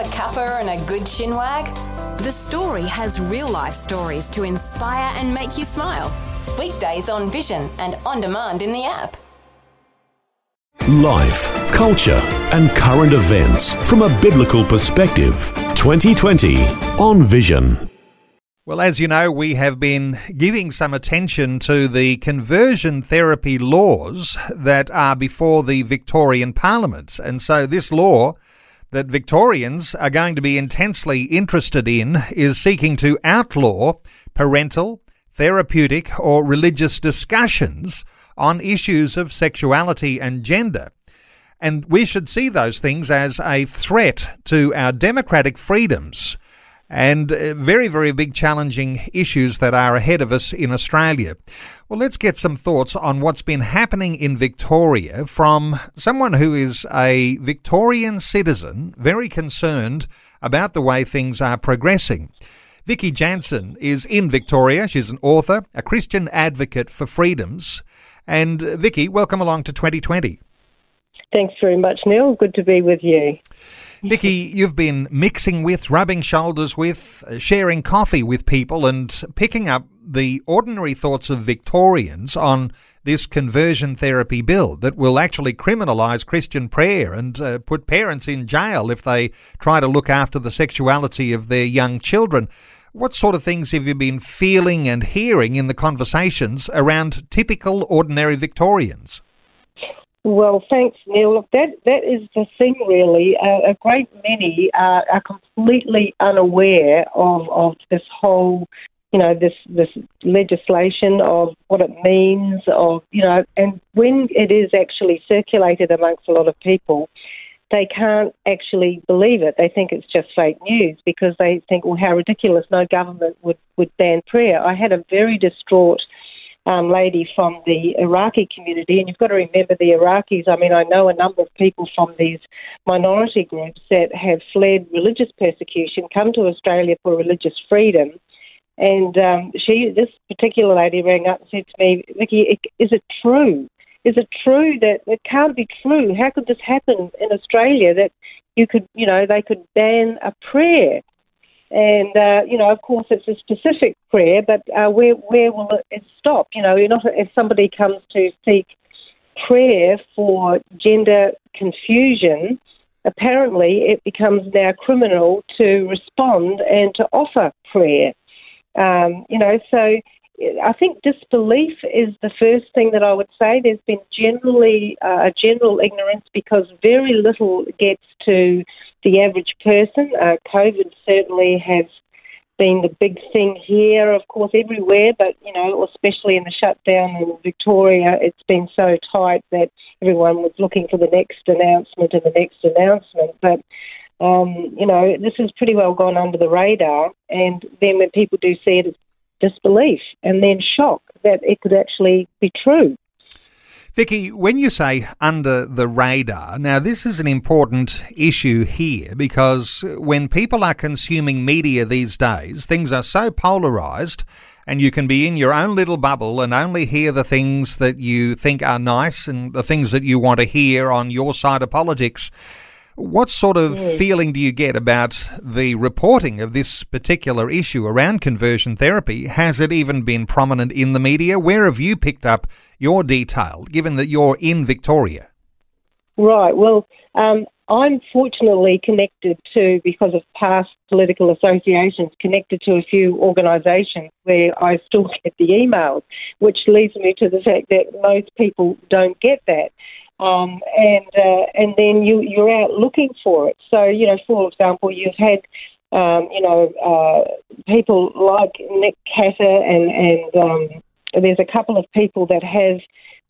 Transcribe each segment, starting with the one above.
a cuppa and a good chinwag? The Story has real life stories to inspire and make you smile. Weekdays on Vision and on demand in the app. Life, culture, and current events from a biblical perspective. 2020 on Vision. Well, as you know, we have been giving some attention to the conversion therapy laws that are before the Victorian Parliament. And so this law that Victorians are going to be intensely interested in is seeking to outlaw parental, therapeutic, or religious discussions on issues of sexuality and gender. And we should see those things as a threat to our democratic freedoms and uh, very, very big challenging issues that are ahead of us in Australia. Well, let's get some thoughts on what's been happening in Victoria from someone who is a Victorian citizen, very concerned about the way things are progressing. Vicky Jansen is in Victoria. She's an author, a Christian advocate for freedoms. And uh, Vicky, welcome along to 2020. Thanks very much, Neil. Good to be with you. Vicky, you've been mixing with, rubbing shoulders with, uh, sharing coffee with people, and picking up the ordinary thoughts of Victorians on this conversion therapy bill that will actually criminalise Christian prayer and uh, put parents in jail if they try to look after the sexuality of their young children. What sort of things have you been feeling and hearing in the conversations around typical ordinary Victorians? Well, thanks, Neil. Look, that that is the thing, really. Uh, a great many are, are completely unaware of of this whole, you know, this this legislation of what it means, of you know, and when it is actually circulated amongst a lot of people, they can't actually believe it. They think it's just fake news because they think, well, how ridiculous! No government would would ban prayer. I had a very distraught um, lady from the Iraqi community. And you've got to remember the Iraqis. I mean, I know a number of people from these minority groups that have fled religious persecution, come to Australia for religious freedom. And um, she, this particular lady, rang up and said to me, "Vicky, is it true? Is it true that it can't be true? How could this happen in Australia? That you could, you know, they could ban a prayer." And, uh, you know, of course, it's a specific prayer, but uh, where, where will it stop? You know, not if somebody comes to seek prayer for gender confusion, apparently it becomes now criminal to respond and to offer prayer. Um, you know, so I think disbelief is the first thing that I would say. There's been generally uh, a general ignorance because very little gets to the average person. Uh, COVID certainly has been the big thing here, of course, everywhere, but, you know, especially in the shutdown in Victoria, it's been so tight that everyone was looking for the next announcement and the next announcement. But, um, you know, this has pretty well gone under the radar. And then when people do see it, it's disbelief and then shock that it could actually be true. Vicky, when you say under the radar, now this is an important issue here because when people are consuming media these days, things are so polarized and you can be in your own little bubble and only hear the things that you think are nice and the things that you want to hear on your side of politics. What sort of yes. feeling do you get about the reporting of this particular issue around conversion therapy? Has it even been prominent in the media? Where have you picked up your detail, given that you're in Victoria? Right. Well, um, I'm fortunately connected to, because of past political associations, connected to a few organisations where I still get the emails, which leads me to the fact that most people don't get that. Um, and uh, and then you you're out looking for it. So you know, for example, you've had um, you know uh, people like Nick Cater and and um, there's a couple of people that have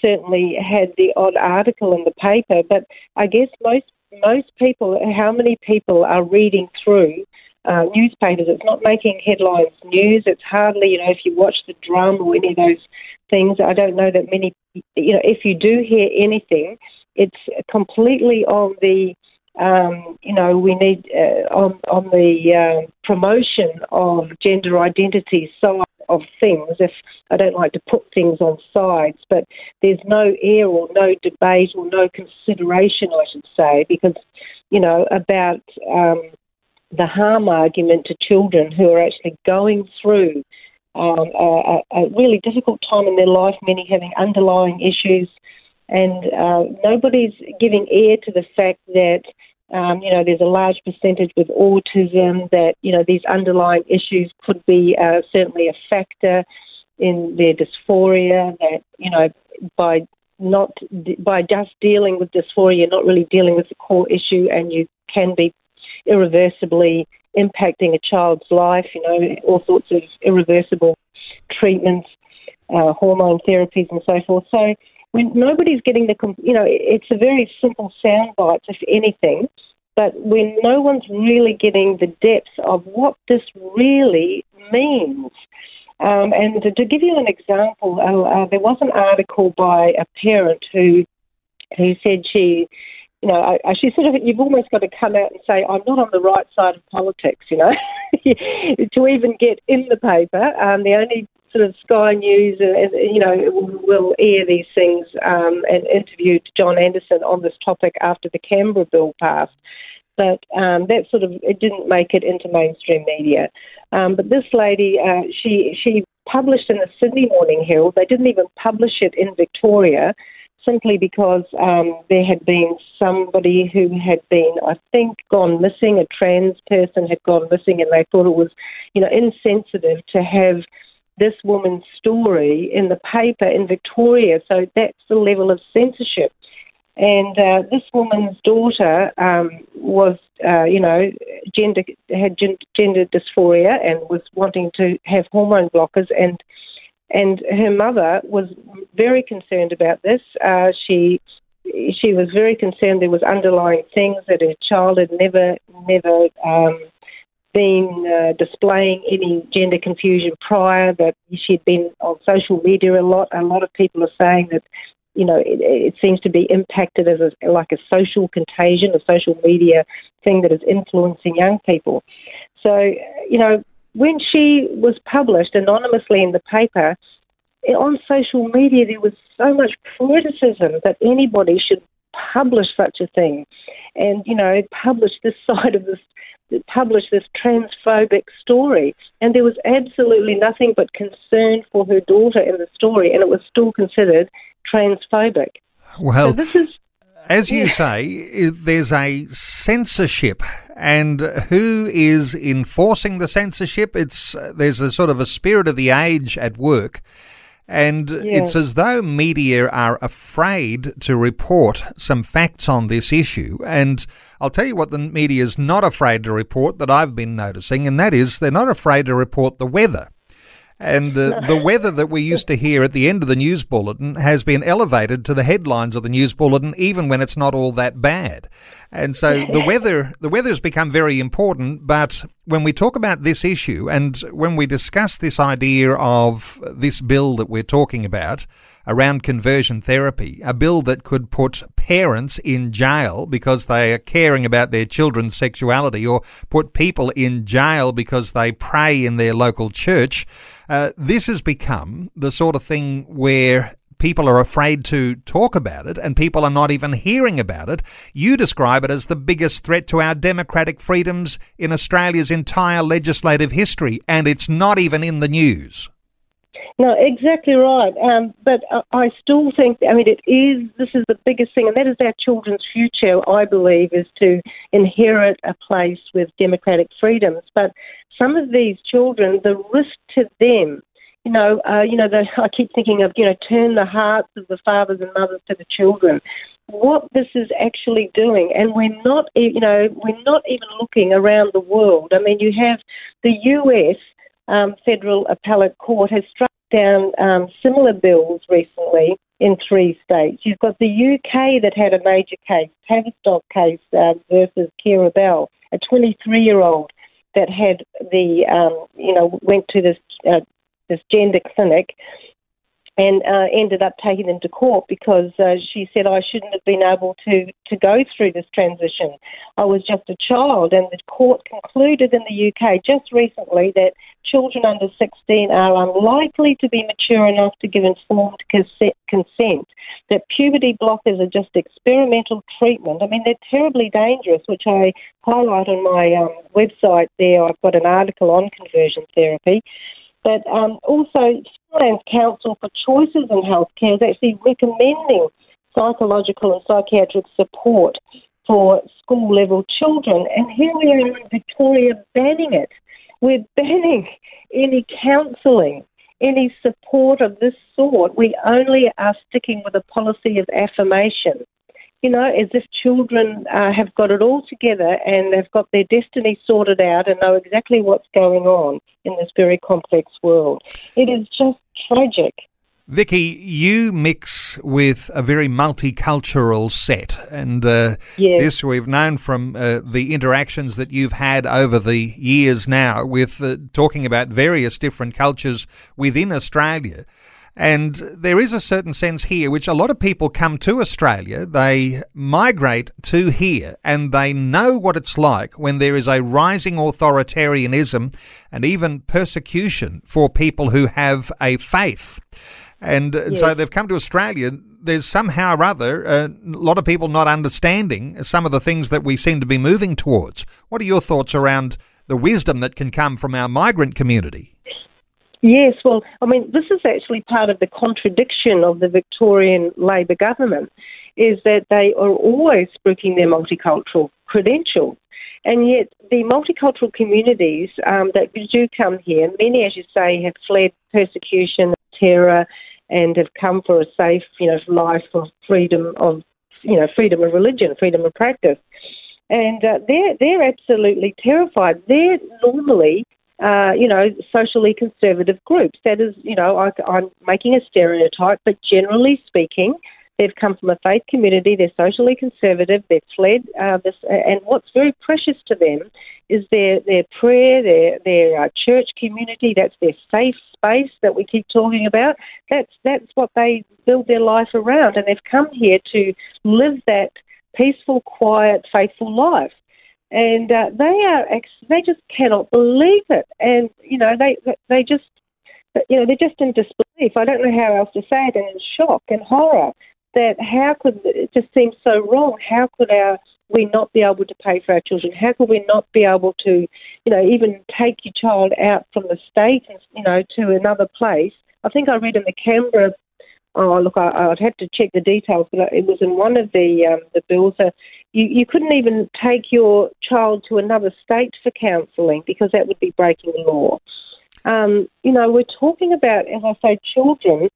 certainly had the odd article in the paper, but I guess most most people, how many people are reading through uh, newspapers? It's not making headlines news. It's hardly, you know, if you watch the drum or any of those things. I don't know that many, you know, if you do hear anything, it's completely on the, um, you know, we need uh, on on the uh, promotion of gender identity side of things. If I don't like to put things on sides, but there's no air or no debate or no consideration, I should say, because you know about um, the harm argument to children who are actually going through um, a, a, really difficult time in their life, many having underlying issues, and uh, nobody's giving ear to the fact that um, you know there's a large percentage with autism that you know these underlying issues could be uh, certainly a factor in their dysphoria. That you know by not by just dealing with dysphoria, you're not really dealing with the core issue, and you can be irreversibly impacting a child's life, you know, all sorts of irreversible treatments, uh, hormone therapies, and so forth. So when nobody's getting the, you know, it's a very simple soundbite, if anything, but when no one's really getting the depth of what this really means. Um, and to, give you an example, uh, uh, there was an article by a parent who who said she you know, she sort of, you've almost got to come out and say, I'm not on the right side of politics, you know, to even get in the paper. Um, the only sort of Sky News, you know, will air these things um, and interviewed John Anderson on this topic after the Canberra bill passed. But um, that sort of it didn't make it into mainstream media. Um, but this lady, uh, she she published in the Sydney Morning Herald. They didn't even publish it in Victoria simply because um, there had been somebody who had been, I think, gone missing, a trans person had gone missing, and they thought it was, you know, insensitive to have this woman's story in the paper in Victoria. So that's the level of censorship. And uh, this woman's daughter um, was, uh, you know, gender had gender dysphoria and was wanting to have hormone blockers, and and her mother was very concerned about this. Uh, she she was very concerned there was underlying things that her child had never never um, been uh, displaying any gender confusion prior. That she'd been on social media a lot. A lot of people are saying that you know it, it seems to be impacted as a, like a social contagion, a social media thing that is influencing young people. So you know when she was published anonymously in the paper, eh, on social media there was so much criticism that anybody should publish such a thing and, you know, publish this side of this publish this transphobic story. And there was absolutely nothing but concern for her daughter in the story, and it was still considered transphobic. Well, so this is as you say, there's a censorship, and who is enforcing the censorship? It's uh, there's a sort of a spirit of the age at work, and it's as though media are afraid to report some facts on this issue. And I'll tell you what the media is not afraid to report that I've been noticing, and that is they're not afraid to report the weather. And uh, the weather that we used to hear at the end of the news bulletin has been elevated to the headlines of the news bulletin, even when it's not all that bad. And so the weather, the weather's become very important. But when we talk about this issue and when we discuss this idea of this bill that we're talking about, around conversion therapy, a bill that could put parents in jail because they are caring about their children's sexuality or put people in jail because they pray in their local church. Uh, this has become the sort of thing where people are afraid to talk about it and people are not even hearing about it. You describe it as the biggest threat to our democratic freedoms in Australia's entire legislative history, and it's not even in the news. No, exactly right. Um, but I still think, I mean, it is, this is the biggest thing, and that is our children's future, I believe, is to inherit a place with democratic freedoms. But some of these children, the risk to them, you know, uh, you know, the, I keep thinking of, you know, turn the hearts of the fathers and mothers to the children. What this is actually doing, and we're not, you know, we're not even looking around the world. I mean, you have the U.S. Um, federal appellate court has struck down um, similar bills recently in three states. You've got the UK that had a major case, Tavistock case uh, versus Keira Bell, a 23-year-old that had the, um, you know, went to this uh, this gender clinic and uh, ended up taking them to court because uh, she said I shouldn't have been able to, to go through this transition. I was just a child, and the court concluded in the UK just recently that children under 16 are unlikely to be mature enough to give informed consent, that puberty blockers are just experimental treatment. I mean, they're terribly dangerous, which I highlight on my um, website there. I've got an article on conversion therapy. But um, also, Australian Council for Choices in Healthcare is actually recommending psychological and psychiatric support for school level children. And here we are in Victoria banning it. We're banning any counselling, any support of this sort. We only are sticking with a policy of affirmation you know, as if children uh, have got it all together and they've got their destiny sorted out and know exactly what's going on in this very complex world. It is just tragic. Vicky, you mix with a very multicultural set, and uh, yes. this we've known from uh, the interactions that you've had over the years now with uh, talking about various different cultures within Australia. And there is a certain sense here, which a lot of people come to Australia, they migrate to here, and they know what it's like when there is a rising authoritarianism and even persecution for people who have a faith. And, yes. so they've come to Australia. There's somehow or other a lot of people not understanding some of the things that we seem to be moving towards. What are your thoughts around the wisdom that can come from our migrant community? Yes, well, I mean, this is actually part of the contradiction of the Victorian Labor government, is that they are always spruiking their multicultural credentials. And yet, the multicultural communities um, that do come here, many, as you say, have fled persecution, terror, and have come for a safe, you know, life of freedom of, you know, freedom of religion, freedom of practice. And uh, they're they're absolutely terrified. They're normally uh, you know, socially conservative groups. That is, you know, I, I'm making a stereotype, but generally speaking, they've come from a faith community. They're socially conservative. They've fled uh, this, and what's very precious to them is their their prayer, their their uh, church community. That's their safe space that we keep talking about. That's that's what they build their life around, and they've come here to live that peaceful, quiet, faithful life and uh, they are they just cannot believe it, and you know they they just you know they're just in disbelief. I don't know how else to say it, and in shock and horror that how could it just seems so wrong? How could our we not be able to pay for our children? How could we not be able to, you know, even take your child out from the state and you know to another place? I think I read in the Canberra oh look, I, would have to check the details, but it was in one of the um, the bills. Uh, you you couldn't even take your child to another state for counselling because that would be breaking the law. Um, you know, we're talking about, as I say, children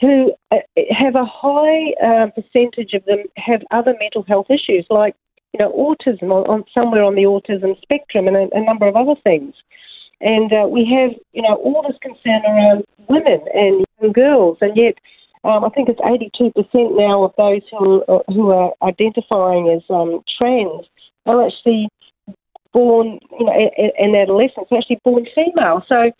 who uh, have a high uh, percentage of them have other mental health issues like you know autism on, on somewhere on the autism spectrum and a, a number of other things. And uh, we have, you know, all this concern around women and young girls, and yet um, I think it's 82% now of those who are, who are identifying as um, trans are actually born, you know, in adolescence, actually born female. So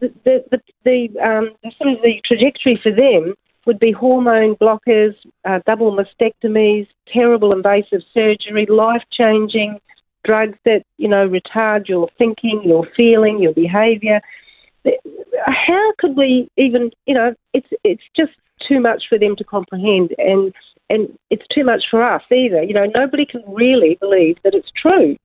the the the, the, um, sort of the trajectory for them would be hormone blockers, uh, double mastectomies, terrible invasive surgery, life changing drugs that you know retard your thinking, your feeling, your behaviour how could we even, you know, it's it's just too much for them to comprehend, and and it's too much for us either. You know, nobody can really believe that it's true.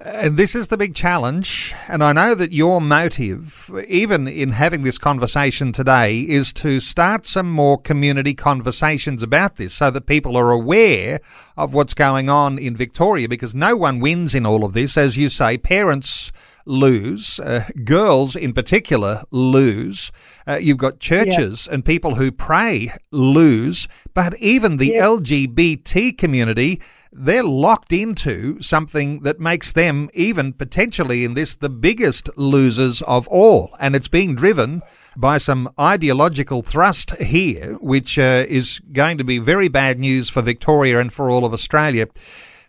And this is the big challenge. And I know that your motive, even in having this conversation today, is to start some more community conversations about this so that people are aware of what's going on in Victoria because no one wins in all of this. As you say, parents lose, uh, girls in particular lose. Uh, you've got churches yeah. and people who pray lose, but even the yeah. LGBT community, they're locked into something that makes them, even potentially in this, the biggest losers of all. And it's being driven by some ideological thrust here, which uh, is going to be very bad news for Victoria and for all of Australia.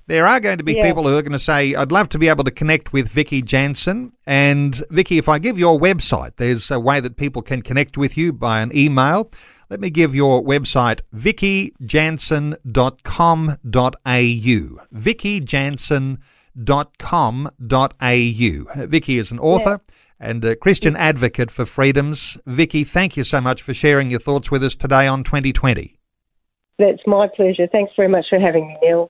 There are going to be Yeah. people who are going to say, I'd love to be able to connect with Vicky Jansen. And Vicky, if I give your website, there's a way that people can connect with you by an email. Let me give your website, vickyjansen.com.au. vickyjansen.com.au. Vicky is an author and a Christian advocate for freedoms. Vicky, thank you so much for sharing your thoughts with us today on 2020. That's my pleasure. Thanks very much for having me, Neil.